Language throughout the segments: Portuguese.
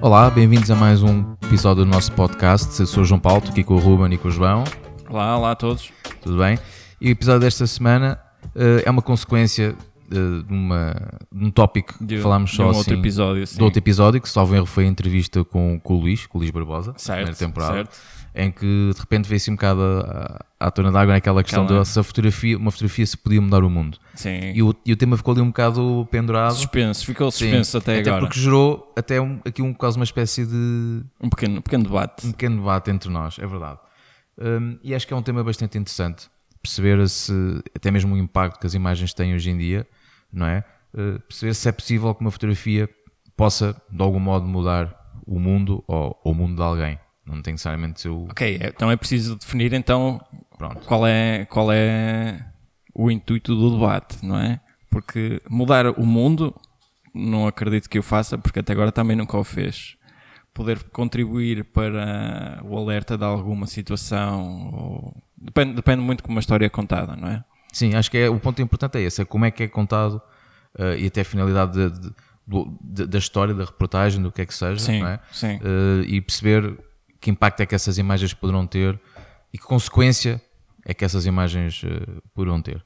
Olá, bem-vindos a mais um episódio do nosso podcast. Eu sou o João Paulo, estou aqui com o Ruben e com o João. Olá, olá a todos. Tudo bem? E o episódio desta semana uh, é uma consequência uh, de, uma, de um tópico De, que falámos de só um assim, outro episódio, sim. do outro episódio, que salvo erro foi a entrevista com, com o Luís, com o Luís Barbosa, primeira certo, temporada, certo. Em que de repente veio-se um bocado à, à tona d'água naquela questão de se a fotografia, uma fotografia se podia mudar o mundo. Sim. E o, e o tema ficou ali um bocado pendurado. Suspenso, ficou Sim, suspenso até, agora. porque gerou até um, aqui um, quase uma espécie de Um pequeno, pequeno debate. um pequeno debate entre nós, é verdade. Hum, e acho que é um tema bastante interessante perceber se, até mesmo o impacto que as imagens têm hoje em dia, não é? Uh, perceber se é possível que uma fotografia possa, de algum modo, mudar o mundo ou, ou o mundo de alguém. Não tem necessariamente o. Ok, então é preciso definir então Pronto. qual é, qual é o intuito do debate, não é? Porque mudar o mundo, não acredito que o faça, porque até agora também nunca o fez. Poder contribuir para o alerta de alguma situação, ou... depende, depende muito como a história é contada, não é? Sim, acho que é, o ponto importante é esse: é como é que é contado uh, e até a finalidade de- de- de- da história, da reportagem, do que é que seja, Sim, não é? sim. Uh, e perceber que impacto é que essas imagens poderão ter e que consequência é que essas imagens uh, poderão ter.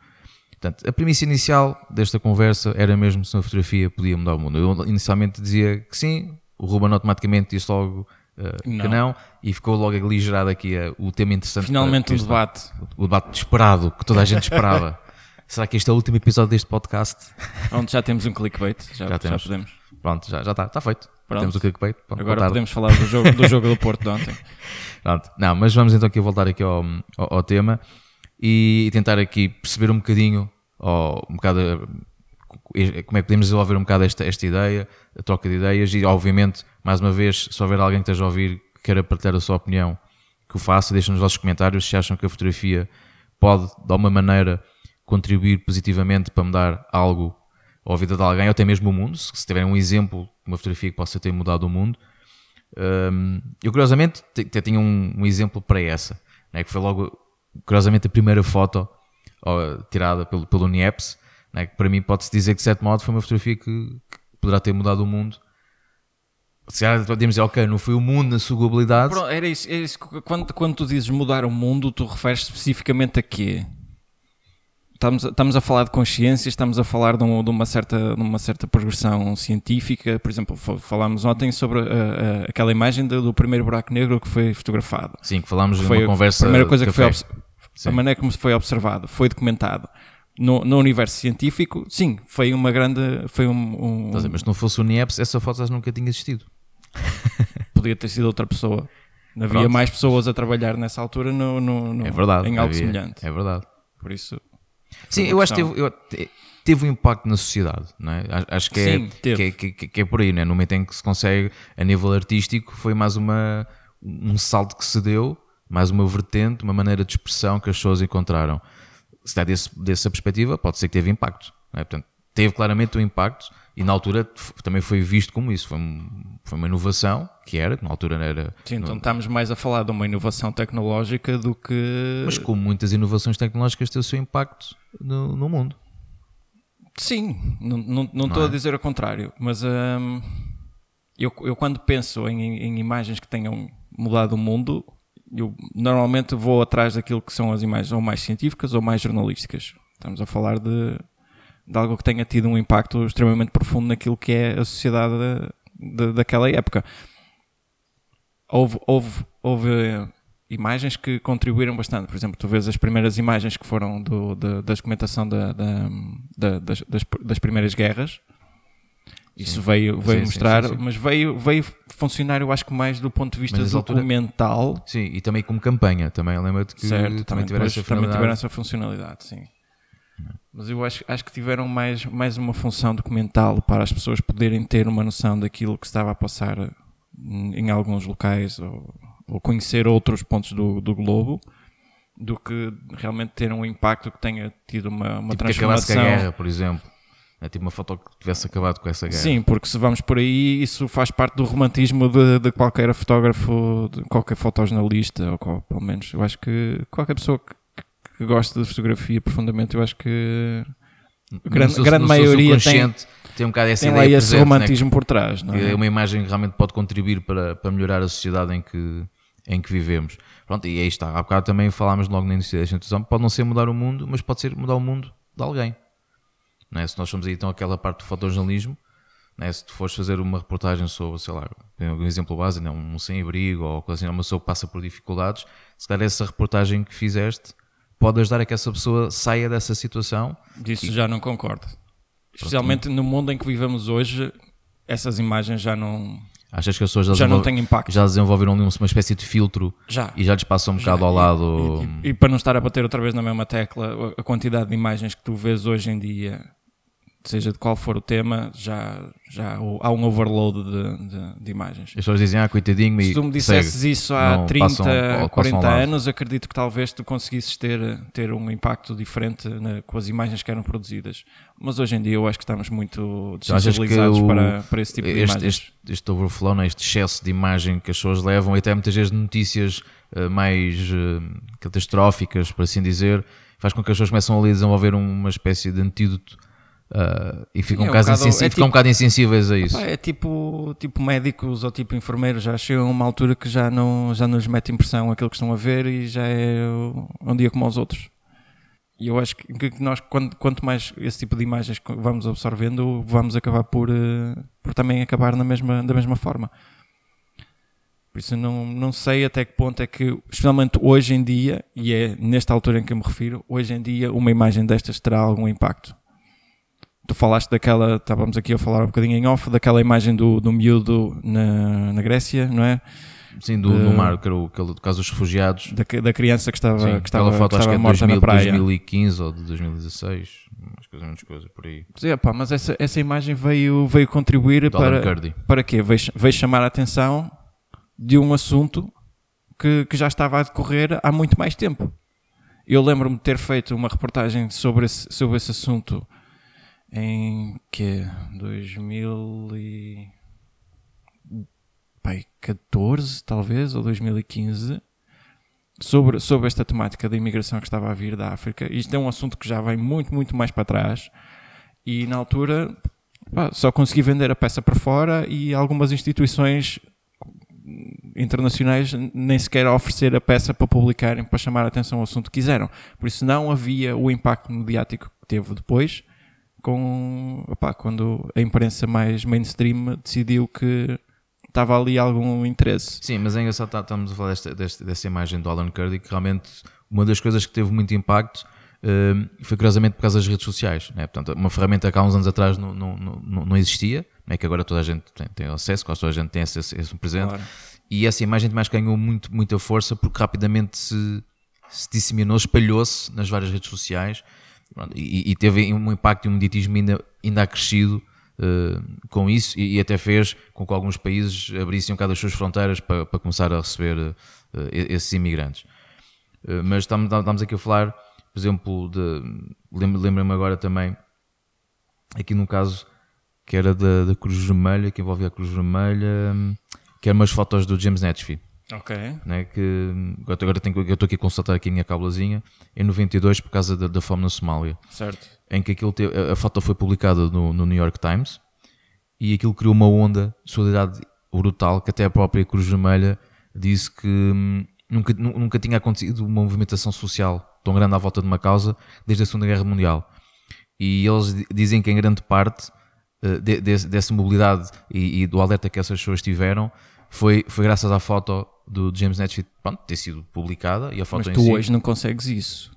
Portanto, a premissa inicial desta conversa era mesmo se uma fotografia podia mudar o mundo. Eu inicialmente dizia que sim, o Ruben automaticamente disse logo uh, que Não. não, e ficou logo ali gerado aqui uh, o tema interessante. Finalmente um debate. o debate esperado, que toda a gente esperava. Será que este é o último episódio deste podcast? Onde já temos um clickbait, já, Já já, podemos. Pronto, já, já está, está feito. Pronto. Temos o clickbait. Pronto, boa Agora podemos falar do jogo, do jogo do Porto de ontem. Pronto. Não, mas vamos então aqui voltar aqui ao, ao, ao tema e tentar aqui perceber um bocadinho, ou um bocado, eh, como é que podemos desenvolver um bocado esta, esta ideia, a troca de ideias e, obviamente, mais uma vez, se houver alguém que esteja a ouvir que queira partilhar a sua opinião, que o faça, deixem nos vossos comentários se acham que a fotografia pode, de alguma maneira, contribuir positivamente para mudar algo ou a vida de alguém, ou até mesmo o mundo, se se tiverem um exemplo uma fotografia que possa ter mudado o mundo. Hum, eu curiosamente te- até tinha um, um exemplo para essa, né, que foi logo, curiosamente, a primeira foto ó, tirada pelo, pelo Nieps, né, que para mim pode-se dizer que, de certo modo, foi uma fotografia que, que poderá ter mudado o mundo. Se calhar podemos dizer, ok, não foi o mundo na sua globalidade, Pronto, era isso. Era isso. Quando, quando tu dizes mudar o mundo, tu referes especificamente a quê? Estamos, a- estamos a falar de consciência, estamos a falar de, um- de uma, certa, de uma certa progressão científica. Por exemplo, fa- falámos ontem sobre a- a- aquela imagem do, do primeiro buraco negro que foi fotografado. sim, que falámos Foi numa a conversa. primeira coisa que foi Sim. a maneira como foi observado, foi documentado. No, no universo científico, sim, foi uma grande. Foi um, um- ver, Mas se não fosse o Nieps, essa foto já nunca tinha existido. podia ter sido outra pessoa. Havia Pronto. mais pessoas a trabalhar nessa altura no, no- no- É verdade. em algo havia. semelhante. É verdade. Por isso. Sim, eu acho que teve, eu- teve um impacto na sociedade, não é? Acho- que é, Sim, teve. que, é- que- que é por aí, né? no momento em que se consegue, a nível artístico, foi mais uma, um salto que se deu, mais uma vertente, uma maneira de expressão que as pessoas encontraram. Se dá desse, dessa perspectiva, pode ser que teve impacto. Não é? Portanto, teve claramente um impacto e na altura também foi visto como isso. Foi, foi uma inovação, que era, que na altura era. Sim, então estamos mais a falar de uma inovação tecnológica do que. Mas como muitas inovações tecnológicas têm o seu impacto no, no mundo. Sim, não não- não estou é? a dizer o contrário, mas hum, eu, eu quando penso em, em imagens que tenham mudado o mundo, eu normalmente vou atrás daquilo que são as imagens ou mais científicas ou mais jornalísticas. Estamos a falar de, de algo que tenha tido um impacto extremamente profundo naquilo que é a sociedade da- da- daquela época. Houve, houve, houve imagens que contribuíram bastante. Por exemplo, tu vês as primeiras imagens que foram do, da, da documentação da, da- da- das, das, primeiras guerras. Isso veio, veio Sim, sim, mostrar, sim, sim. mas veio, veio funcionar, eu acho que mais do ponto de vista nessa altura- documental. Sim, e também como campanha, também lembra-te que certo, também, tiveram depois essa também finalidade. tiveram essa funcionalidade, sim. Mas eu acho, acho que tiveram mais, mais uma função documental para as pessoas poderem ter uma noção daquilo que estava a passar em alguns locais ou, ou conhecer outros pontos do, do globo do que realmente ter um impacto que tenha tido uma, uma Tipo que acabasse com a transformação. guerra, por exemplo. É tipo uma foto que tivesse acabado com essa guerra. Sim, porque se vamos por aí, isso faz parte do romantismo de, de qualquer fotógrafo, de qualquer fotojornalista, ou qual- pelo menos eu acho que qualquer pessoa que, que- gosta de fotografia profundamente, eu acho que No grande- seu- grande maioria subconsciente tem um bocado essa Tem ideia esse né, romantismo por trás, não é? é uma imagem que realmente pode contribuir para, para melhorar a sociedade em que, em que vivemos. Pronto, e aí está. Há bocado também falámos logo no início desta introdução, pode não ser mudar o mundo, mas pode ser mudar o mundo de alguém. Não é? Se nós formos aí então aquela parte do fotojornalismo, não é? se tu fores fazer uma reportagem sobre, sei lá, um exemplo base, não, é? um sem-abrigo ou coisa assim, uma pessoa que passa por dificuldades, se calhar essa reportagem que fizeste pode ajudar a que essa pessoa saia dessa situação. Disso já não concordo. Especialmente no mundo em que vivemos hoje, essas imagens já não, Achas que as pessoas já, já não têm impacto. já desenvolveram uma espécie de filtro Já. e já lhes passa um bocado Já, ao e- lado. E, e para não estar a bater outra vez na mesma tecla, a quantidade de imagens que tu vês hoje em dia, seja de qual for o tema, já, já há um overload de, de- de imagens. As pessoas dizem, ah, coitadinho, Se tu me dissesses segue. isso há Não, 30, passam- passam 40 ao lado. anos, acredito que talvez tu conseguisses ter, ter um impacto diferente na- com as imagens que eram produzidas. Mas hoje em dia eu acho que estamos muito desensibilizados para, para esse tipo de este, imagens. este, este overflow, né, este excesso de imagem que as pessoas levam, e até muitas vezes notícias eh, mais eh, catastróficas, por assim dizer, faz com que as pessoas começam ali a desenvolver uma espécie de antídoto eh, e ficam, é um, um bocado insensi- é ficam um tipo- bocado insensíveis a isso. É tipo, tipo médicos ou tipo enfermeiros, já chegam a uma altura que já não, já não lhes mete impressão aquilo que estão a ver e já é um dia como aos outros. E eu acho que nós, quanto, mais esse tipo de imagens vamos absorvendo, vamos acabar por, eh, por também acabar na mesma, da mesma forma. Por isso não, não sei até que ponto é que, especialmente hoje em dia, e é nesta altura em que eu me refiro, hoje em dia uma imagem destas terá algum impacto. Tu falaste daquela, estávamos aqui a falar um bocadinho em off, daquela imagem do, do miúdo na, na Grécia, não é? Sim, do, no Eh, mar, que era o, aquele do caso dos refugiados. Da, da criança que estava, Sim, que estava, foto que acho que estava é de morta 2000, na praia. 2015 ou de 2016, umas coisas menos coisas por aí. Pois é, pá, mas essa, essa imagem veio, veio contribuir Do para, para quê? Veio, veio chamar a atenção de um assunto que, que já estava a decorrer há muito mais tempo. Eu lembro-me de ter feito uma reportagem sobre esse, sobre esse assunto em que 2000 e... pai, 14 talvez, ou 2015 sobre, sobre esta temática da imigração que estava a vir da África. Isto é um assunto que já vem muito, muito mais para trás e na altura pá, só consegui vender a peça para fora e algumas instituições internacionais nem sequer oferecer a peça para publicarem, para chamar a atenção ao assunto que quiseram. Por isso não havia o impacto mediático que teve depois, com, opá, quando a imprensa mais mainstream decidiu que estava ali algum interesse. Sim, mas é engraçado, tá- estamos a falar desta, desta- dessa imagem do Alan Kurdi, que realmente uma das coisas que teve muito impacto hum, foi curiosamente por causa das redes sociais. Né? Portanto, uma ferramenta que há uns anos atrás não, não, não, não existia, né? que agora toda a gente tem, tem acesso, quase toda a gente tem acesso a esse presente. Claro. E essa imagem mais ganhou muito, muita força porque rapidamente se, se disseminou, espalhou-se nas várias redes sociais e, e teve um impacto e um mediatismo ainda, ainda acrescido eh, com isso e, e até fez com que alguns países abrissem um bocado as suas fronteiras para, para começar a receber eh, esses imigrantes. Eh, mas estamos, estamos aqui a falar, por exemplo, de. lembro- Lembro-me agora também, aqui num caso que era da, da Cruz Vermelha, que envolvia a Cruz Vermelha, hum, que eram umas fotos do James Netchby Ok. né, que agora tenho, eu estou aqui a constatar aqui a minha cabulazinha, em 92 por causa da, da fome na Somália, Certo. em que aquilo teve- a, a foto foi publicada no, no New York Times e aquilo criou uma onda de solidariedade brutal que até a própria Cruz Vermelha disse que hum, nunca, nu- nunca tinha acontecido uma movimentação social tão grande à volta de uma causa desde a Segunda Guerra Mundial. E eles di- dizem que em grande parte eh, de- desse- dessa mobilidade e, e do alerta que essas pessoas tiveram foi, foi graças à foto do James Netchett pronto, ter sido publicada e a foto Mas tu si. hoje não consegues isso.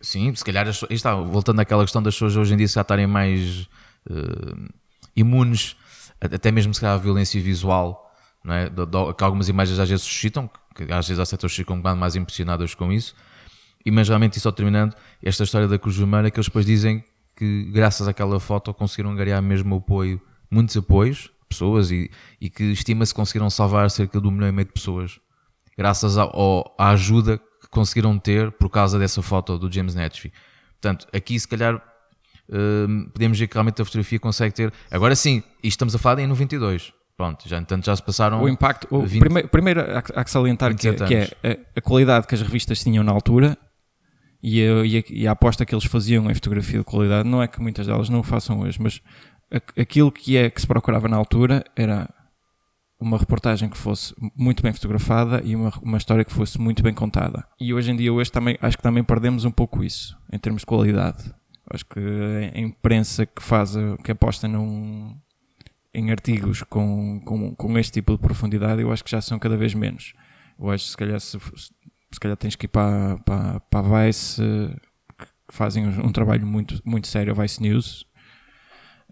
Sim, se calhar as está, voltando àquela questão das pessoas hoje em dia já estarem mais eh, imunes, até mesmo se calhar à violência visual, não é? Do- do- que algumas imagens às vezes suscitam, que às vezes as setores ficam um mais impressionadas com isso. E mas realmente, e só terminando, esta história da Cruz Vermelha, que eles depois dizem que graças àquela foto conseguiram ganhar mesmo apoio, muitos apoios, pessoas, e, e que estima-se conseguiram salvar cerca de um milhão e meio de pessoas, graças ao- ao- à ajuda que conseguiram ter por causa dessa foto do James Netchby. Portanto, aqui se calhar hum, podemos ver que realmente a fotografia consegue ter. Agora sim, isto estamos a falar em 92. Pronto, já, entanto já se passaram. O impacto. O 20 primeiro, primeiro há, que- salientar que, 27 que é a, a qualidade que as revistas tinham na altura e a, e a- e a aposta que eles faziam em fotografia de qualidade. Não é que muitas delas não o façam hoje, mas aquilo que é que se procurava na altura era uma reportagem que fosse muito bem fotografada e uma, uma história que fosse muito bem contada. E hoje em dia, hoje também, acho que também perdemos um pouco isso, em termos de qualidade. Acho que a imprensa que faz, que aposta num, em artigos com, com, com este tipo de profundidade, eu acho que já são cada vez menos. Eu acho que se calhar, se, se calhar tens que ir para, para, para a Vice, que fazem um, um trabalho muito, muito sério, a Vice News,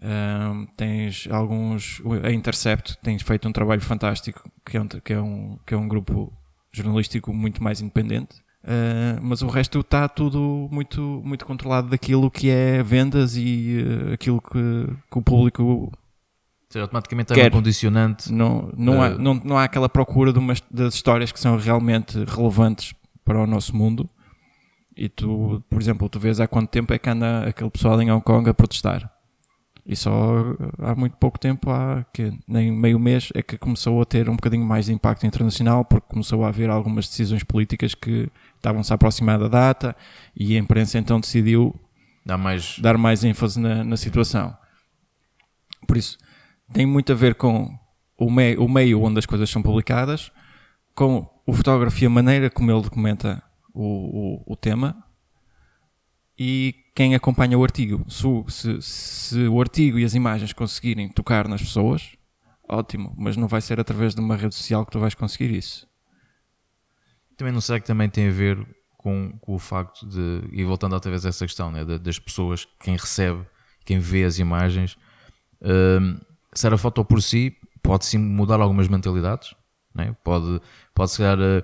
um, tens alguns. A Intercept tem feito um trabalho fantástico, que é um, que é um, que é um grupo jornalístico muito mais independente. Uh, mas o resto está tudo muito, muito controlado daquilo que é vendas e uh, aquilo que, que, o público. Seja, automaticamente é um condicionante. Não, não, há, não, não há aquela procura de umas, das histórias que são realmente relevantes para o nosso mundo. E tu, por exemplo, tu vês há quanto tempo é que anda aquele pessoal em Hong Kong a protestar e só há muito pouco tempo, há que nem meio mês, é que começou a ter um bocadinho mais de impacto internacional, porque começou a haver algumas decisões políticas que estavam-se a aproximar da data e a imprensa então decidiu Dá mais... dar mais ênfase na, na situação. Por isso, tem muito a ver com o, mei, o meio onde as coisas são publicadas, com o fotógrafo e a maneira como ele documenta o, o, o tema e quem acompanha o artigo. Se, se, se, o artigo e as imagens conseguirem tocar nas pessoas, ótimo, mas não vai ser através de uma rede social que tu vais conseguir isso. Também não será que também tem a ver com, com o facto de, e voltando outra vez a essa questão, né, das pessoas, quem recebe, quem vê as imagens, uh, ser a foto por si pode sim mudar algumas mentalidades, né? pode, pode se calhar uh,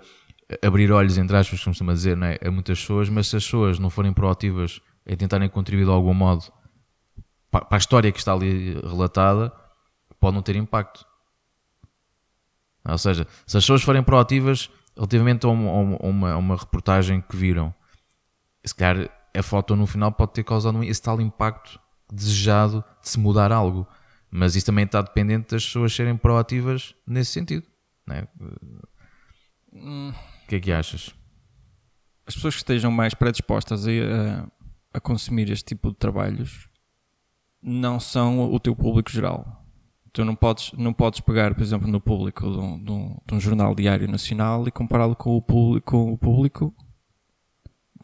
abrir olhos, entre aspas, como costuma dizer, né, a muitas pessoas, mas se as pessoas não forem proativas em tentarem contribuir de algum modo para a história que está ali relatada, pode não ter impacto. Ou seja, se as pessoas forem proativas relativamente a uma, a uma, a uma reportagem que viram, se calhar a foto no final pode ter causado esse tal impacto desejado de se mudar algo. Mas isso também está dependente das pessoas serem proativas nesse sentido. É? Hum. O que é que achas? As pessoas que estejam mais predispostas a, a consumir este tipo de trabalhos não são o teu público geral. Tu não podes, não podes pegar, por exemplo, no público de um, de um, de um jornal diário nacional e compará-lo com o público, com o público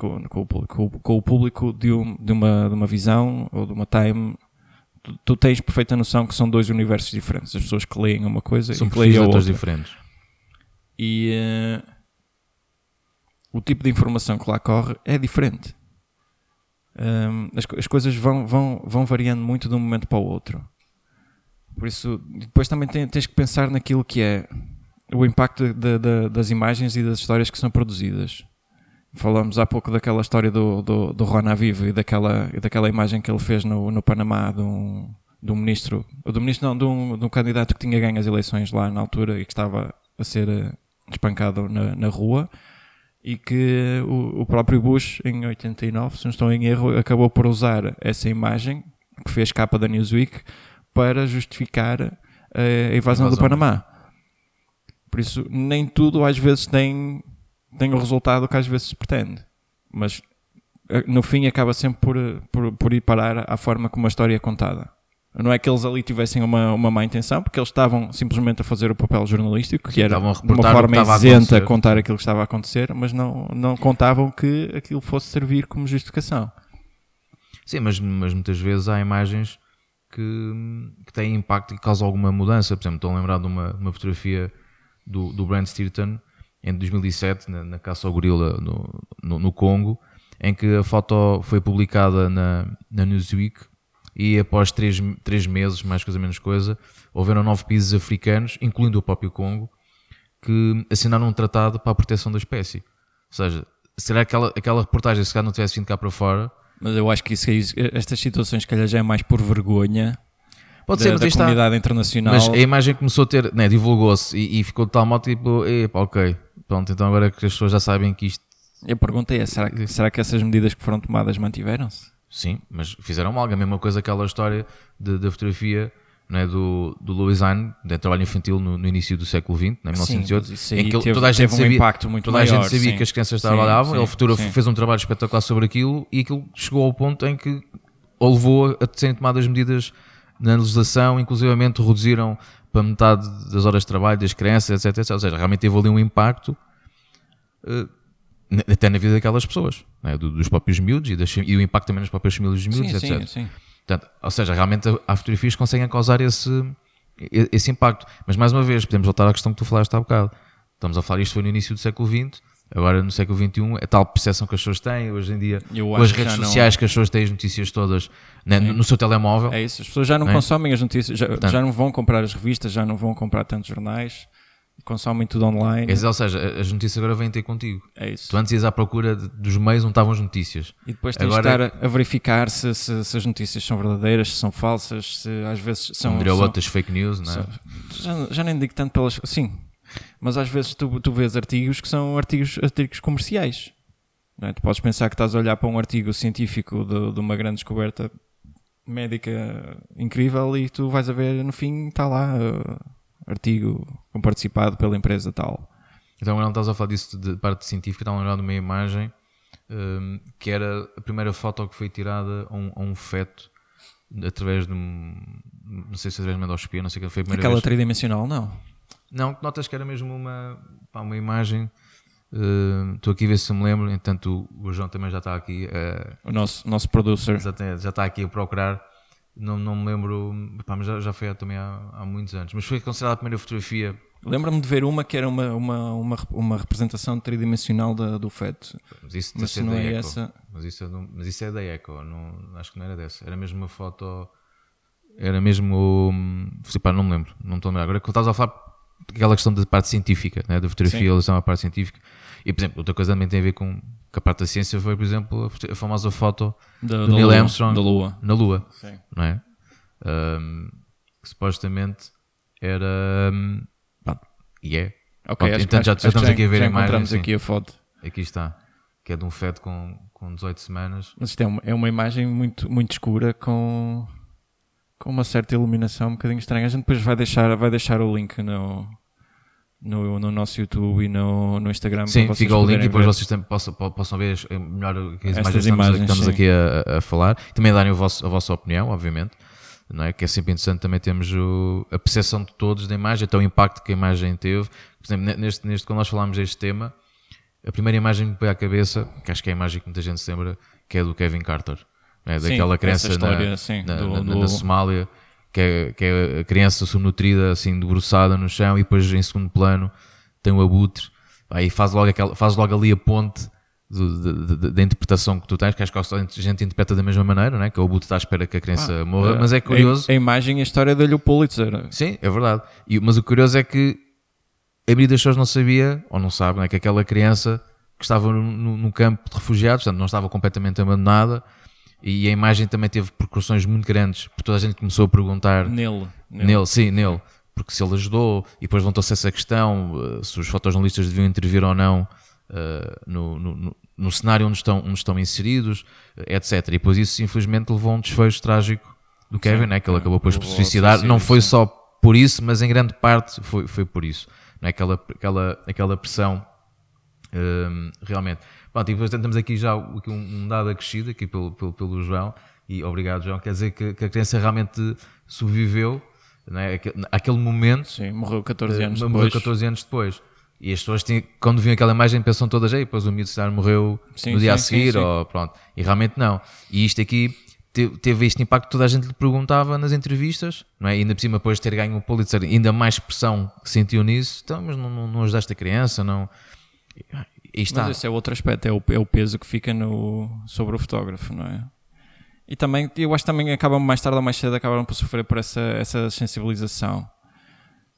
com, com, o, com, com o público de, um, de, uma, de uma visão ou de uma time. Tu, tu, tens perfeita noção que são dois universos diferentes. As pessoas que leem uma coisa são e que leem a outra. diferentes. E uh, o tipo de informação que lá corre é diferente um, as, as, coisas vão, vão, vão variando muito de um momento para o outro. Por isso, depois também tem, tens que pensar naquilo que é o impacto de, de, das imagens e das histórias que são produzidas. Falamos há pouco daquela história do, do, do Rona Vivo e daquela, e daquela imagem que ele fez no, no Panamá de um, de um ministro, do ministro não, de um, de um candidato que tinha ganho as eleições lá na altura e que estava a ser eh, espancado na, na rua e que o, o, próprio Bush, em 89, se não estou em erro, acabou por usar essa imagem que fez capa da Newsweek para justificar a invasão, do Panamá. Por isso, nem tudo às vezes tem, tem o resultado que às vezes se pretende. Mas eh, no fim acaba sempre por, por, por ir parar à forma como a história é contada. Não é que eles ali tivessem uma, uma má intenção, porque eles estavam simplesmente a fazer o papel jornalístico, que era de uma forma isenta a contar aquilo que estava a acontecer, mas não, não contavam que aquilo fosse servir como justificação. Sim, mas, mas muitas vezes há imagens que, que têm impacto e causam alguma mudança. Por exemplo, estou a lembrar de uma, uma fotografia do, do Brent Stirton em 2007, na, na caça ao gorila no, no, no Congo, em que a foto foi publicada na, na Newsweek e após três, três meses, mais coisa menos coisa, houveram nove países africanos, incluindo o próprio Congo, que assinaram um tratado para a proteção da espécie. Ou seja, será que aquela, aquela reportagem, se calhar não tivesse vindo cá para fora... Mas eu acho que isso, estas situações, se calhar, já é mais por vergonha Pode da, ser, da comunidade está. internacional. Mas a imagem começou a ter, né, divulgou-se e, e, ficou de tal modo tipo, epa, ok, pronto, então agora que as pessoas já sabem que isto... Eu perguntei, é, será, que, será que essas medidas que foram tomadas mantiveram-se? Sim, mas fizeram algo. A mesma coisa aquela história da fotografia não é, do, do Louis Hahn, de trabalho infantil no, no, início do século XX, em 1908, sim, em que teve, toda a gente sabia, um impacto muito toda maior, a gente sabia sim. que as crianças trabalhavam, ele futuro fez um trabalho espetacular sobre aquilo e aquilo chegou ao ponto em que o levou a serem tomadas medidas na legislação, inclusivamente reduziram para metade das horas de trabalho das crianças, etc, etc. Ou seja, realmente teve ali um impacto uh, até na vida daquelas pessoas, né? dos próprios miúdos e, das, e, o impacto também nas próprias famílias dos miúdos, sim, etc. Sim, sim. Portanto, ou seja, realmente há fotografias que conseguem causar esse, esse impacto. Mas mais uma vez, podemos voltar à questão que tu falaste há bocado. Estamos a falar, isto foi no início do século XX, agora no século XXI, a tal percepção que as pessoas têm hoje em dia, com as redes sociais não... que as pessoas têm as notícias todas né, no, no, seu telemóvel. É isso, as pessoas já não, não é? consomem as notícias, já, Portanto, já não vão comprar as revistas, já não vão comprar tantos jornais consomem tudo online. É, ou seja, as notícias agora vêm ter contigo. É isso. Tu antes ias à procura dos meios onde estavam as notícias. E depois tens agora... de estar a verificar se, se, se, as notícias são verdadeiras, se são falsas, se às vezes são. São, outras fake news, não é? já, já, nem digo tanto pelas. Sim, mas às vezes tu, tu vês artigos que são artigos, artigos comerciais. Não é? Tu podes pensar que estás a olhar para um artigo científico de, de uma grande descoberta médica incrível e tu vais a ver no fim está lá. Uh, artigo participado pela empresa tal. Então, não estás a falar disso de parte científica, estava a lembrar de uma imagem um, que era a primeira foto que foi tirada a um, a um feto através de um, não sei se através de uma endoscopia, não sei o que foi a primeira Aquela vez. tridimensional, não? Não, notas que era mesmo uma, pá, uma imagem. Uh, estou aqui a ver se me lembro, entanto o, o João também já está aqui. Uh, o nosso, nosso producer. Já está aqui a procurar não, não me lembro, pá, mas já, já foi também há, há muitos anos. Mas foi considerada a primeira fotografia. Lembro-me de ver uma que era uma, uma, uma, uma representação tridimensional da, do feto. Mas isso, mas não é essa. Mas isso, é mas isso é da Eco, não, acho que não era dessa. Era mesmo uma foto. Era mesmo. Pá, não me lembro, não estou a lembrar. Agora que estás a falar aquela questão da parte científica, né, da fotografia em relação à parte científica. E, por exemplo, outra coisa também tem a ver com que a parte da ciência foi, por exemplo, a famosa foto da, do Neil Lua, Armstrong da Lua. na Lua. Sim. Não é? Um, que supostamente era. Um, e é. Ok, Pronto, então já, já estamos já, aqui a ver já a imagem. Sim. aqui a foto. Aqui está. Que é de um feto com, com 18 semanas. Mas isto é uma, é uma imagem muito, muito escura com, com uma certa iluminação um bocadinho estranha. A gente depois vai deixar, vai deixar o link no, no, no nosso YouTube e no, no Instagram. Sim, fica o link e depois vocês também possam, possam ver melhor as imagens, imagens que estamos, aqui a, a, falar. Também darem vosso, a vossa opinião, obviamente. Não é? Que é sempre interessante também termos o, a percepção de todos da imagem, até o impacto que a imagem teve. Por exemplo, neste, neste, quando nós falámos deste tema, a primeira imagem que me veio à cabeça, que acho que é a imagem que muita gente se lembra, que é do Kevin Carter. É? Daquela sim, criança história, na, sim, na, do, na, do... na Somália que é, que é a criança subnutrida, assim, debruçada no chão, e depois em segundo plano tem o abutre, aí faz logo, aquela, faz logo ali a ponte da interpretação que tu tens, que acho que a gente interpreta da mesma maneira, né? que o abutre está à espera que a criança ah, morra, mas é curioso. A, a imagem e a história dele o Pulitzer. Sim, é verdade. E, mas o curioso é que a maioria das pessoas não sabia, ou não sabe, né? que aquela criança que estava no, no, no campo de refugiados, portanto não estava completamente abandonada, e a imagem também teve percussões muito grandes, porque toda a gente começou a perguntar. Nele. Nele, nele sim, nele. Porque se ele ajudou, e depois levantou-se essa questão, uh, se os fotojornalistas deviam intervir ou não uh, no, no, no, cenário onde estão, onde estão inseridos, uh, etc. E depois isso, infelizmente, levou a um desfecho trágico do Kevin, né, que ele acabou depois por se suicidar. Não foi só por isso, mas em grande parte foi, foi por isso. Né, aquela, aquela, aquela pressão, realmente. Pronto, e depois temos aqui já um, um dado acrescido aqui pelo, pelo, pelo João, e obrigado João, quer dizer que, que a criança realmente sobreviveu né, aquele momento. Sim, morreu 14 anos depois. Morreu 14 anos depois. E as pessoas, tinham, quando viam aquela imagem, pensam todas, aí, depois o miúdo morreu sim, no dia sim, a seguir, sim, ou pronto. E realmente não. E isto aqui teve, teve este impacto que toda a gente lhe perguntava nas entrevistas, não é? E ainda por cima, depois de ter ganho o Pulitzer, ainda mais pressão que sentiu nisso. Então, mas não, não, não ajudaste a criança, não. E está. Mas esse é outro aspecto, é o, é o peso que fica no, sobre o fotógrafo, não é? E também, eu acho que também acabam mais tarde ou mais cedo acabaram por sofrer por essa, essa sensibilização.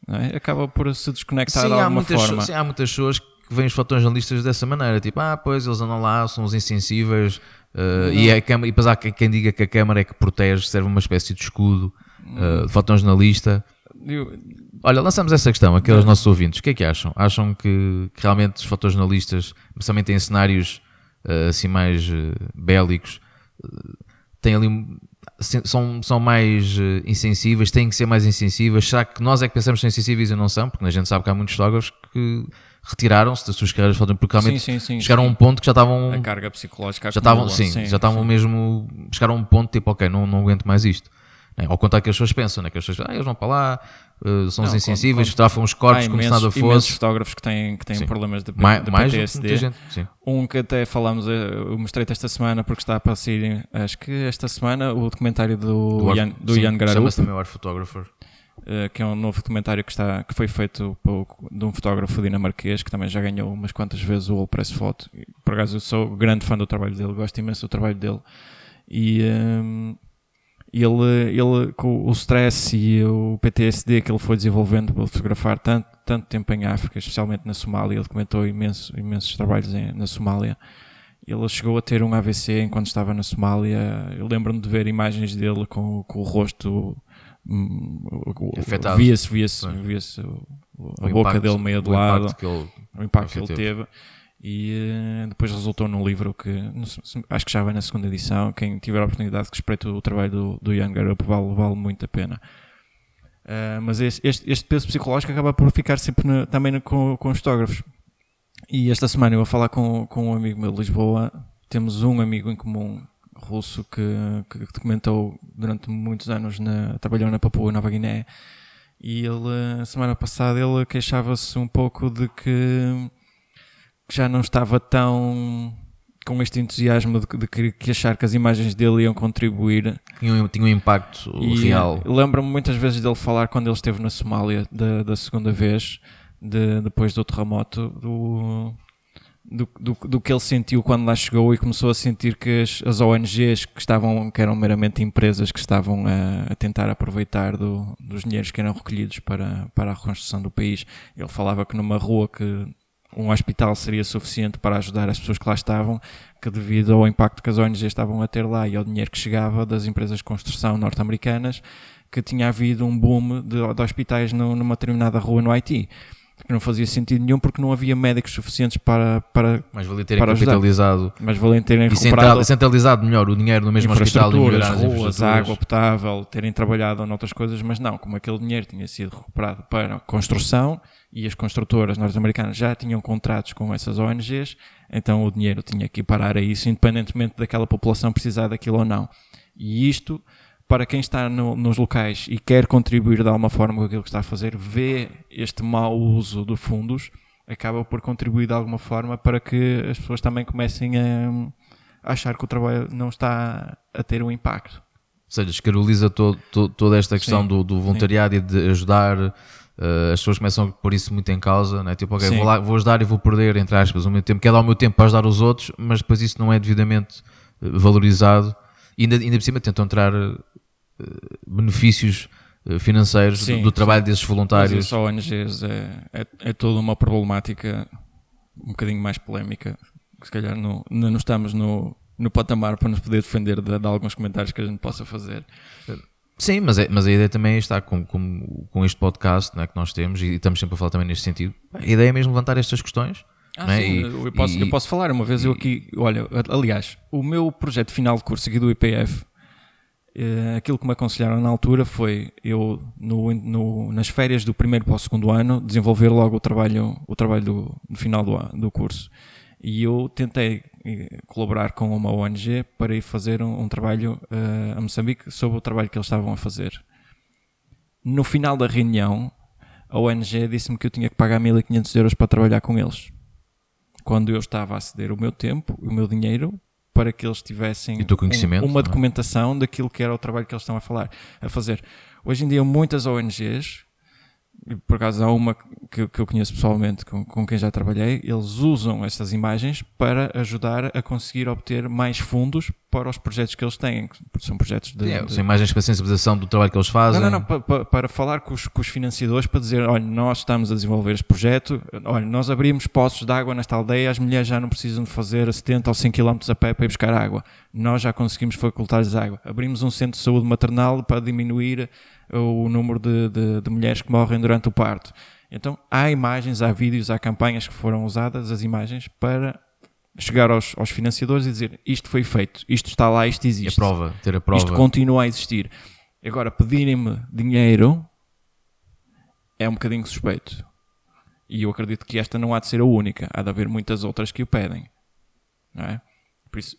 É? Acaba por se desconectar sim, de alguma muitas, forma. Sim, há muitas pessoas que veem os fotojornalistas dessa maneira, tipo, ah, pois eles andam lá, são os insensíveis, uh, e, a câmara, e depois há quem diga que a câmara é que protege, serve uma espécie de escudo uh, de fotojornalista. Eu, Olha, lançamos essa questão aqui aos nossos ouvintes. O que é que acham? Acham que, que realmente os fotojornalistas, principalmente em cenários uh, assim mais uh, bélicos, uh, têm ali são, são mais insensíveis, têm que ser mais insensíveis? Será que nós é que pensamos que são insensíveis e não são? Porque a gente sabe que há muitos fotógrafos que retiraram-se das suas carreiras fotógrafas porque realmente sim, sim, sim, chegaram a um ponto que já estavam. A carga psicológica já estavam, sim, já estavam mesmo. Chegaram a um ponto tipo, ok, não, não aguento mais isto. Né? Ao contrário que as pessoas pensam, né? que as pessoas ah, eles vão para lá, uh, são os Não, insensíveis, fotografam os corpos como se imensos, nada imensos fosse. fotógrafos que têm, que têm Sim. problemas de, Mais, de mais PTSD. gente. Sim. Um que até falamos, eh, eu mostrei-te esta semana porque está para sair, acho que esta semana, o documentário do, Do Ian, do sim, Ian Gararup, Chama-se também o Art Photographer. eh, que é um novo documentário que, está, que foi feito por- de um fotógrafo dinamarquês que também já ganhou umas quantas vezes o All Press Photo. Por acaso eu sou grande fã do trabalho dele, gosto imenso do trabalho dele. E ehm, ele, ele, com o stress e o PTSD que ele foi desenvolvendo por fotografar tanto, tanto tempo em África, especialmente na Somália, ele documentou imenso, imensos trabalhos em- na Somália. Ele chegou a ter um AVC enquanto estava na Somália. Eu lembro-me de ver imagens dele com, com o rosto hum, o- o- Afetado. Via-se via-se Sim. via-se o- a O boca impacto- dele meio de o lado, impacto que ele- o impacto que que ele teve. teve. E eh, depois resultou num livro que acho que já vai na segunda edição. Quem tiver a oportunidade que espreite o trabalho do, do Ian Garup vale, vale muito a pena. Ah, mas este, este, este peso psicológico acaba por ficar sempre na- também na- com, com os fotógrafos. E esta semana eu vou falar com, com um amigo meu de Lisboa. Temos um amigo em comum russo que, que documentou durante muitos anos, na, trabalhou na Papua Nova Guiné. E ele, a semana passada, ele queixava-se um pouco de que já não estava tão com este entusiasmo de, de que, que achar que as imagens dele iam contribuir tinha, um, tinha um impacto e, real. Lembro-me muitas vezes dele falar quando ele esteve na Somália da, da segunda vez, de- depois do terremoto, do, do, do, do que ele sentiu quando lá chegou e começou a sentir que as, as ONGs que estavam, que eram meramente empresas que estavam a, a tentar aproveitar do- dos dinheiros que eram recolhidos para, para a reconstrução do país. Ele falava que numa rua que um hospital seria suficiente para ajudar as pessoas que lá estavam, que devido ao impacto que as ONGs estavam a ter lá e ao dinheiro que chegava das empresas de construção norte-americanas, que tinha havido um boom de, de hospitais no- numa determinada rua no Haiti. Que não fazia sentido nenhum porque não havia médicos suficientes para, para Mas valia terem para ajudar. capitalizado mas valem terem e central- centralizado melhor o dinheiro no mesmo hospital e melhorar as ruas, infraestruturas. água potável, terem trabalhado noutras coisas, mas não, como aquele dinheiro tinha sido recuperado para construção e as construtoras norte-americanas já tinham contratos com essas ONGs, então o dinheiro tinha que parar a isso, independentemente daquela população precisar daquilo ou não. E isto, para quem está no- nos locais e quer contribuir de alguma forma com aquilo que está a fazer, vê este mau uso de fundos, acaba por contribuir de alguma forma para que as pessoas também comecem a a achar que o trabalho não está a ter um impacto. Ou seja, escaroliza to- to- toda esta questão Sim, do, do voluntariado e de ajudar. Eh, as pessoas começam a pôr isso muito em causa, né? tipo, ok, Sim. vou, lá, vou ajudar e vou perder, entre aspas, o meu tempo. Quero dar o meu tempo para ajudar os outros, mas depois isso não é devidamente eh, valorizado. E ainda, ainda por cima tentam tirar eh, benefícios financeiros do, Sim, do trabalho desses Mas voluntários. isso ONGs é, é, é toda uma problemática um bocadinho mais polémica. que Se calhar não, não não estamos no, no patamar para nos poder defender de, de alguns comentários que a gente possa fazer. Sim, mas, é- mas a ideia também está com, com, com este podcast né, que nós temos e estamos sempre a falar também neste sentido. A ideia é mesmo levantar estas questões. Ah, né, sim, e- eu, posso, e- eu posso falar uma vez. eu aqui, olha, aliás, o meu projeto final de curso aqui do IPF, eh, aquilo que me aconselharam na altura foi eu, no, no- nas férias do primeiro para o segundo ano, desenvolver logo o trabalho, o trabalho do, no final do, do curso. E eu tentei eh, colaborar com uma ONG para ir fazer um, um trabalho eh, a Moçambique sobre o trabalho que eles estavam a fazer. No final da reunião, a ONG disse-me que eu tinha que pagar 1500 euros para trabalhar com eles quando eu estava a ceder o meu tempo, o meu dinheiro, para que eles tivessem um- uma é? documentação daquilo que era o trabalho que eles estão a falar, a fazer. Hoje em dia, muitas ONGs, por acaso há uma que, que eu conheço pessoalmente, com, com quem já trabalhei, eles usam essas imagens para ajudar a conseguir obter mais fundos para os projetos que eles têm, porque são projetos de, É, de- são imagens para sensibilização do trabalho que eles fazem. não, não, não, pa- pa- para falar com os, com os financiadores, para dizer, olha, nós estamos a desenvolver este projeto, olha, nós abrimos poços de água nesta aldeia, as mulheres já não precisam de fazer 70 ou 100 km a pé para ir buscar água. Nós já conseguimos facultar-lhes água. Abrimos um centro de saúde maternal para diminuir o número de, de- de mulheres que morrem durante o parto. Então, há imagens, há vídeos, há campanhas que foram usadas, as imagens, para chegar aos, aos financiadores e dizer, isto foi feito, isto está lá, isto E a existe. prova, ter a prova. Isto continua a existir. Agora, pedirem-me dinheiro é um bocadinho suspeito. E eu acredito que esta não há de ser a única. Há de haver muitas outras que o pedem. Não é? Por isso,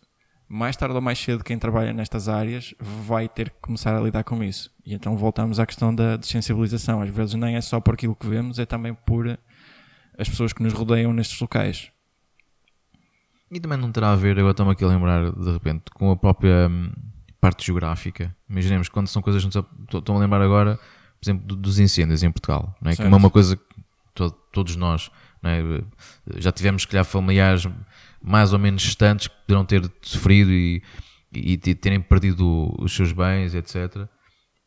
mais tarde ou mais cedo, quem trabalha nestas áreas vai ter que começar a lidar com isso. E então voltamos à questão da sensibilização. Às vezes nem é só por aquilo que vemos, é também por as pessoas que nos rodeiam nestes locais. E também não terá a ver, eu estou-me aqui a lembrar de repente, com a própria hum, parte geográfica. Imaginemos quando são coisas, estou a lembrar agora, por exemplo, dos incêndios em Portugal, não é? que é uma coisa que todos nós é? já tivemos, se calhar, familiares mais ou menos distantes que poderão ter sofrido e, e, terem perdido os seus bens, etc.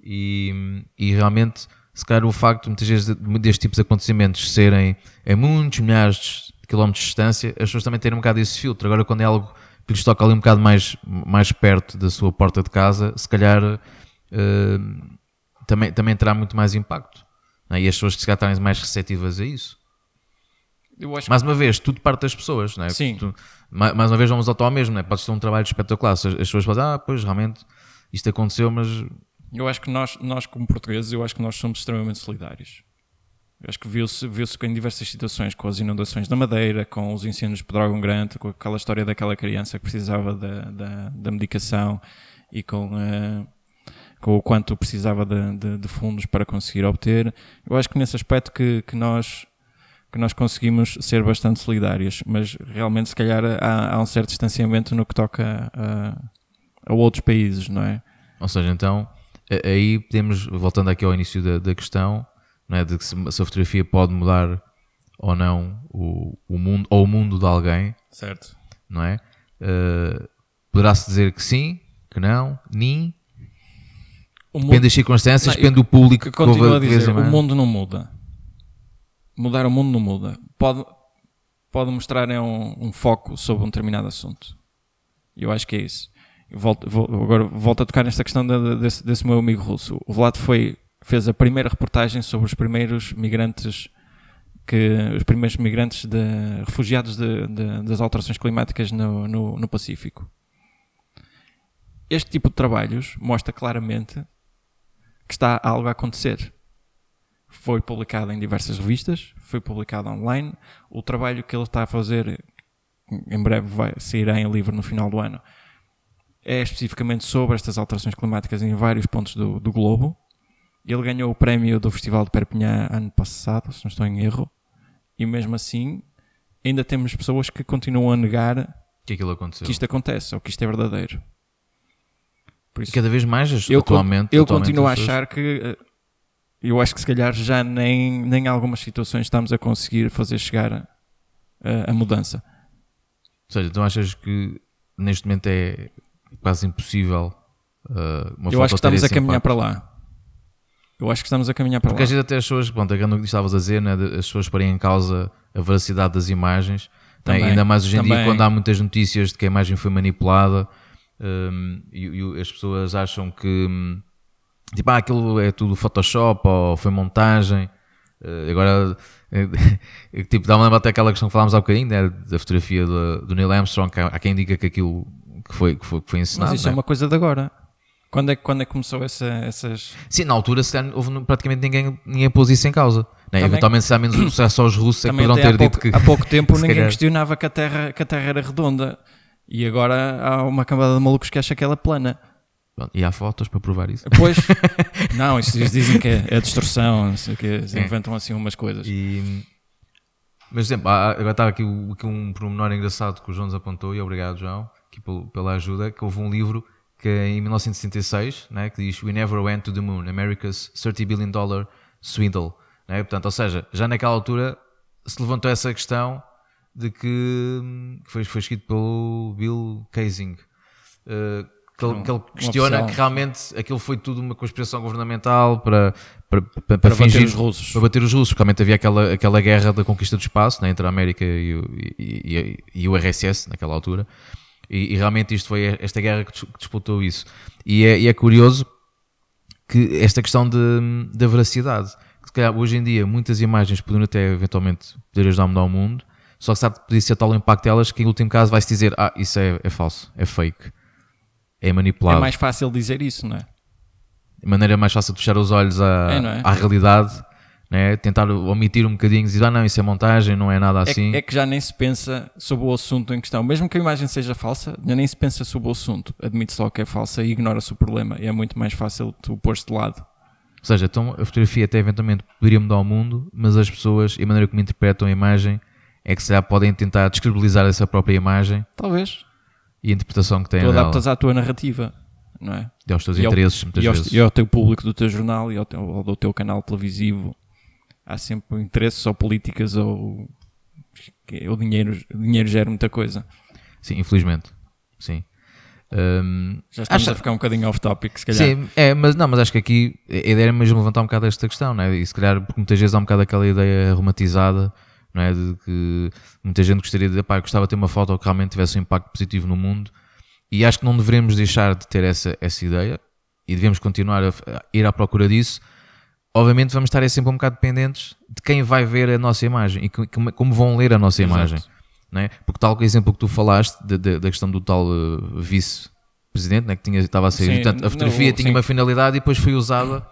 E, e realmente, se calhar, o facto muitas vezes destes tipos de acontecimentos serem a muitos milhares de quilómetros de distância, as pessoas também terem um bocado esse filtro. Agora, quando é algo que lhes toca ali um bocado mais, mais perto da sua porta de casa, se calhar uh, também, também terá muito mais impacto. É? E as pessoas que se calhar estarem mais receptivas a isso mais uma vez, tudo parte das pessoas, não é? Sim. Tu, mais, uma vez vamos ao tal mesmo, não é? Podes ter um trabalho espetacular. As, as pessoas falam, ah, pois realmente isto aconteceu, mas. Eu acho que nós, nós como portugueses, eu acho que nós somos extremamente solidários. Eu acho que viu-se viu em diversas situações, com as inundações da Madeira, com os incêndios de Pedrógão Grande, com aquela história daquela criança que precisava da, da, da medicação e com, uh, com o quanto precisava de, de, de, fundos para conseguir obter. Eu acho que nesse aspecto que, que nós que nós conseguimos ser bastante solidários, mas realmente se calhar há, há um certo distanciamento no que toca a, a, outros países, não é? Ou seja, então aí podemos, voltando aqui ao início da, da questão, não é, de que se, se, a fotografia pode mudar ou não o, o mundo ou o mundo de alguém, certo? Não é? Uh, Poderá-se dizer que sim, que não, nem. Mundo... Depende das circunstâncias, não, depende do público que continua a dizer, o mundo não muda mudar o mundo não muda. Pode, pode mostrar é um, um foco sobre um determinado assunto. Eu acho que é isso. Volto, vou, agora volto a tocar nesta questão de, desse, desse, meu amigo russo. O Vlad foi, fez a primeira reportagem sobre os primeiros migrantes que os primeiros migrantes de, refugiados de, de, das alterações climáticas no, no, no Pacífico. Este tipo de trabalhos mostra claramente que está algo a acontecer foi publicado em diversas revistas, foi publicado online. O trabalho que ele está a fazer, em breve vai, sairá em livro no final do ano, é especificamente sobre estas alterações climáticas em vários pontos do, do globo. Ele ganhou o prémio do Festival de Perpignan ano passado, se não estou em erro, e mesmo assim ainda temos pessoas que continuam a negar que, que isto acontece ou que isto é verdadeiro. Por isso, e cada vez mais, eu, atualmente. Eu continuo a achar que eh, eu acho que se calhar já nem, nem em algumas situações estamos a conseguir fazer chegar a, a mudança. Ou seja, tu achas que neste momento é quase impossível uh, uma Eu acho que estamos a caminhar impacto. para lá. Eu acho que estamos a caminhar para Porque lá. Porque às vezes até as pessoas, pronto, aquilo que estavas a dizer, né, as pessoas porem em causa a veracidade das imagens, né, também, né, ainda mais hoje em também. dia quando há muitas notícias de que a imagem foi manipulada um, e, e, as pessoas acham que hum, tipo, ah, aquilo é tudo Photoshop ou foi montagem. Uh, agora, uh, tipo, dá-me lembrar até aquela questão que falámos há bocadinho, né, da fotografia do, do Neil Armstrong, que há, quem diga que aquilo que foi, que foi, que foi ensinado. Mas isso é é uma coisa de agora. Quando é, quando é que começou essa, essas. Sim, na altura se houve praticamente ninguém, ninguém pôs isso em causa. Né? Eventualmente, se há menos sucesso aos russos, é que poderão ter dito que. Há pouco tempo ninguém calhar... questionava que a, terra, que a Terra era redonda. E agora há uma camada de malucos que acha que ela é plana. E há fotos para provar isso? Pois, não, isso dizem que é, é distorção, não sei o que, é. inventam assim umas coisas. E, mas, exemplo, agora está aqui, aqui um pormenor engraçado que o João nos apontou, e obrigado, João, aqui pela ajuda, que houve um livro que em 1966, né, que diz We Never Went to the Moon, America's 30 Billion Dollar Swindle. Né? Portanto, ou seja, já naquela altura se levantou essa questão de que, que foi, foi escrito pelo Bill Kaysing, uh, que ele, que ele questiona que realmente aquilo foi tudo uma conspiração governamental para, para, para, para fingir, bater os russos. Para bater os russos, porque realmente havia aquela, aquela guerra da conquista do espaço né, entre a América e o, e, e, e o RSS naquela altura. E, e, realmente isto foi esta guerra que disputou isso. E é, é curioso que esta questão de, da veracidade. Se calhar hoje em dia muitas imagens poderiam até eventualmente poder ajudar a mudar o mundo, só que sabe que podia ser tal o impacto delas que em último caso vai-se dizer ah, isso é, é falso, é fake é manipulado. É mais fácil dizer isso, não é? A maneira mais fácil de fechar os olhos à, é, é? à realidade né? tentar omitir um bocadinho, dizer, ah não, isso é montagem, não é nada É, assim. é que já nem se pensa sobre o assunto em questão. Mesmo que a imagem seja falsa, já nem se pensa sobre o assunto. Admite só que é falsa e ignora-se o problema. E é muito mais fácil tu pôr-te de lado. Ou seja, então a fotografia até eventualmente poderia mudar o mundo, mas as pessoas e a maneira como interpretam a imagem é que se já podem tentar descredibilizar essa própria imagem Talvez. E a interpretação que têm Tu dela. adaptas à tua narrativa, não é? E aos teus E ao- interesses, muitas e, vezes. e ao teu público do teu jornal e ao, teu, ao do teu canal televisivo. Há sempre interesses ou políticas ou. que O dinheiro, o dinheiro gera muita coisa. Sim, infelizmente. Sim. Hum, Já estamos Acha- a ficar um bocadinho off-topic, se calhar. Sim, é, mas não, mas acho que aqui a ideia era mesmo levantar um bocado esta questão, não é? E se calhar, porque muitas vezes há um bocado aquela ideia romantizada, não é? De que muita gente gostaria de, pá, gostava de ter uma foto que realmente tivesse um impacto positivo no mundo, e acho que não devemos deixar de ter essa, essa ideia, e devemos continuar a, a ir à procura disso. Obviamente vamos estar aí sempre um bocado dependentes de quem vai ver a nossa imagem e que- como, como vão ler a nossa Exato. imagem. Não é? Porque tal exemplo que tu falaste da- da da questão do tal eh, vice-presidente né, que tinha, estava a sair, Sim, portanto, a não, fotografia tinha sim. uma finalidade e depois foi usada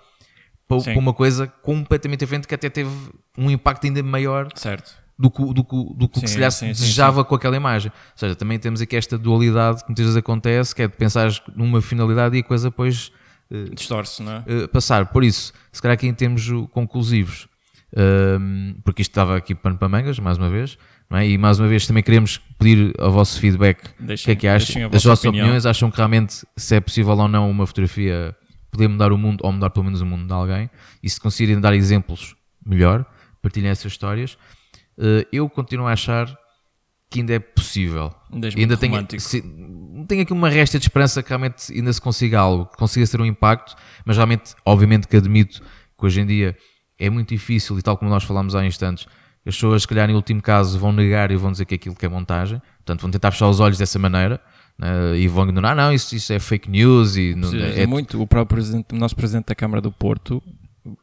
para, Sim. para uma coisa completamente diferente que até teve um impacto ainda maior Certo. do que, do que, do que, Sim, se lhe sim, sim, desejava com aquela imagem. Ou seja, também temos aqui esta dualidade que muitas vezes acontece, que é de pensar numa finalidade e a coisa depois Distorce, não é? eh, passar. Por isso, se calhar aqui em termos uh, conclusivos, ehm, porque isto estava aqui pano para mangas, mais uma vez, é? e mais uma vez também queremos pedir ao vosso feedback o que é que acham, as vossa vossas opinião. opiniões, acham que realmente se é possível ou não uma fotografia poder mudar o mundo ou mudar pelo menos o mundo de alguém, e se conseguirem dar exemplos, melhor, partilhem essas histórias. Eh, eu continuo a achar que ainda é possível. Ainda muito tenho, se- tenho aqui uma resta de esperança que realmente ainda se consiga algo, que consiga ser um impacto, mas realmente, obviamente que admito que hoje em dia é muito difícil, e tal como nós falámos há instantes, as pessoas, se calhar, em último caso, vão negar e vão dizer que aquilo que é montagem, portanto, vão tentar fechar os olhos dessa maneira né, e vão ignorar, não, isso, isso é fake news e não, Sim, é, muito. O próprio presidente, o nosso presidente da Câmara do Porto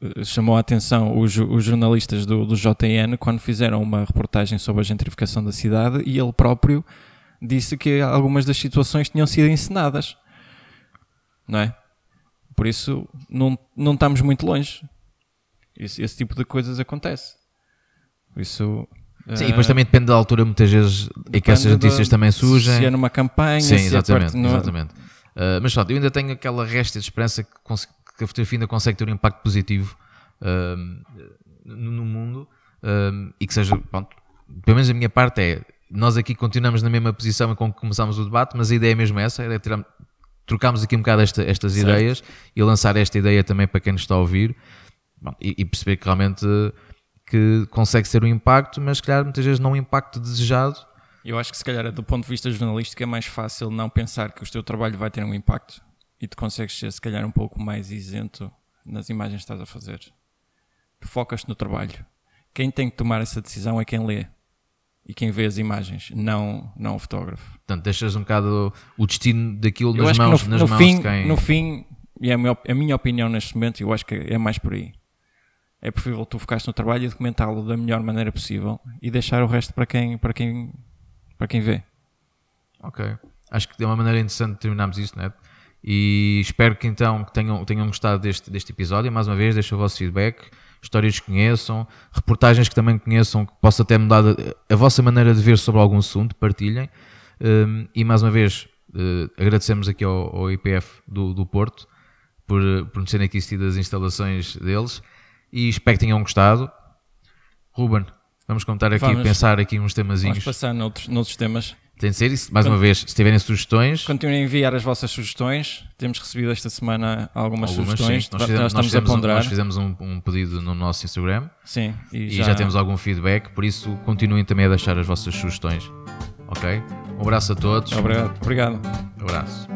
eh, chamou a atenção os, os jornalistas do, do JN quando fizeram uma reportagem sobre a gentrificação da cidade e ele próprio disse que algumas das situações tinham sido encenadas. Não é? Por isso, não, não estamos muito longe. Esse, esse tipo de coisas acontece. Por isso. Sim, e depois também depende da altura, muitas vezes, em que essas notícias também surgem. Se é numa campanha, Sim, se é exatamente. parte- no- exatamente. Uh, mas pronto, eu ainda tenho aquela resta de esperança que, que a fotografia ainda consegue ter um impacto positivo um, no mundo um, e que seja, pronto, pelo menos a minha parte é, nós aqui continuamos na mesma posição com que começámos o debate, mas a ideia é mesmo essa, é tirar, trocarmos aqui um bocado esta- estas Certo. ideias e lançar esta ideia também para quem nos está a ouvir Bom, e, e perceber que realmente uh, que consegue ser um impacto, mas se calhar muitas vezes não um impacto desejado Eu acho que se calhar do ponto de vista jornalístico é mais fácil não pensar que o teu trabalho vai ter um impacto e tu consegues ser se calhar um pouco mais isento nas imagens que estás a fazer. Tu focas no trabalho. Quem tem que tomar essa decisão é quem lê e quem vê as imagens, não, não o fotógrafo. Portanto, deixas um bocado o destino daquilo Eu nas mãos, no, nas no mãos fim, de quem. no fim, e é a minha, a minha opinião neste momento, eu acho que é mais por aí. É preferível tu focares no trabalho e documentá-lo da melhor maneira possível e deixar o resto para quem, para quem, para quem vê. Ok. Acho que é uma maneira interessante de terminarmos isso, não é? E espero que então que tenham, tenham gostado deste, deste episódio. Mais uma vez, deixem o vosso feedback, histórias que conheçam, reportagens que também conheçam, que possa ter mudado a, a vossa maneira de ver sobre algum assunto, partilhem. Um, e mais uma vez, uh, agradecemos aqui ao, ao IPF do, do Porto por, por nos terem aqui assistido as instalações deles e espero que tenham gostado. Ruben, vamos contar aqui, Vamos. pensar aqui uns Vamos temazinhos. passar noutros, noutros temas. Tem de ser isso. Mais uma vez, se tiverem sugestões, Continuem a enviar as vossas sugestões. Temos recebido esta semana algumas, algumas sugestões. sim. Nós Nós, fizemos, nós estamos fizemos a um- ponderar. nós fizemos um, um pedido no nosso Instagram Sim, e, e já... temos algum feedback, por isso continuem também a deixar as vossas sugestões. Ok? Um abraço a todos. Obrigado. Obrigado. Um abraço.